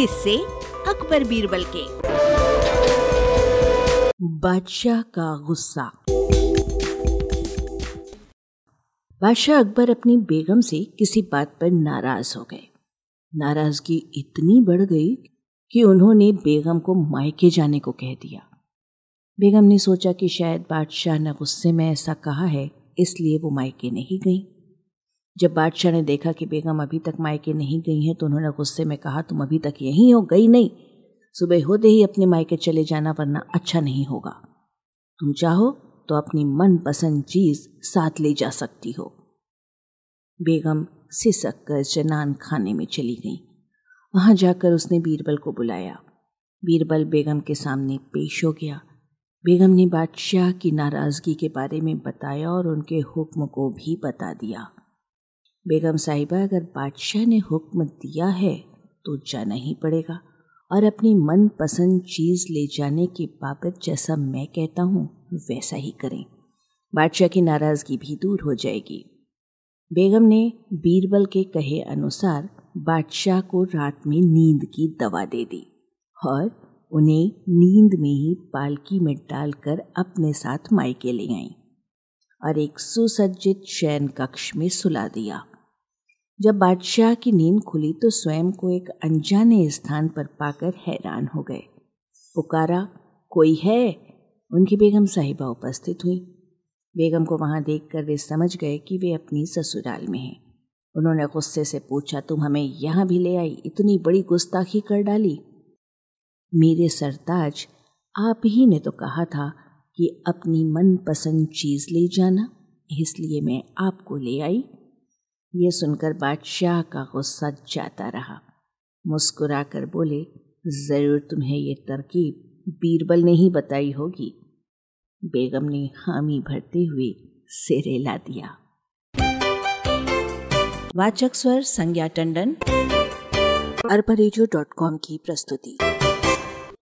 किससे अकबर बीरबल के। बादशाह का गुस्सा। बादशाह अकबर अपनी बेगम से किसी बात पर नाराज़ हो गए। नाराज़गी इतनी बढ़ गई कि उन्होंने बेगम को मायके जाने को कह दिया। बेगम ने सोचा कि शायद बादशाह ने गुस्से में ऐसा कहा है, इसलिए वो मायके नहीं गई। जब बादशाह ने देखा कि बेगम अभी तक मायके नहीं गई हैं तो उन्होंने गुस्से में कहा, तुम अभी तक यहीं हो, गई नहीं। सुबह होते ही अपने मायके चले जाना वरना अच्छा नहीं होगा। तुम चाहो तो अपनी मनपसंद चीज़ साथ ले जा सकती हो। बेगम सिसक कर जनान खाने में चली गई। वहाँ जाकर उसने बीरबल को बुलाया। बीरबल बेगम के सामने पेश हो गया। बेगम ने बादशाह की नाराज़गी के बारे में बताया और उनके हुक्म को भी बता दिया। बेगम साहिबा अगर बादशाह ने हुक्म दिया है तो जाना ही पड़ेगा। और अपनी मनपसंद चीज़ ले जाने के बाबत जैसा मैं कहता हूँ, वैसा ही करें। बादशाह की नाराज़गी भी दूर हो जाएगी। बेगम ने बीरबल के कहे अनुसार बादशाह को रात में नींद की दवा दे दी और उन्हें नींद में ही पालकी में डालकर अपने साथ मायके ले आई और एक सुसज्जित शयन कक्ष में सुला दिया। जब बादशाह की नींद खुली तो स्वयं को एक अनजाने स्थान पर पाकर हैरान हो गए। पुकारा, कोई है? उनकी बेगम साहिबा उपस्थित हुई। बेगम को वहाँ देखकर वे समझ गए कि वे अपनी ससुराल में हैं। उन्होंने गुस्से से पूछा, तुम हमें यहाँ भी ले आई? इतनी बड़ी गुस्ताखी कर डाली? मेरे सरताज, आप ही ने तो कहा था कि अपनी मनपसंद चीज़ ले जाना, इसलिए मैं आपको ले आई। ये सुनकर बादशाह का गुस्सा जाता रहा। मुस्कुराकर बोले, ज़रूर तुम्हें ये तरकीब बीरबल ने ही बताई होगी। बेगम ने हामी भरते हुए सिरे ला दिया। वाचक स्वर संज्ञा टंडन कॉम की प्रस्तुति।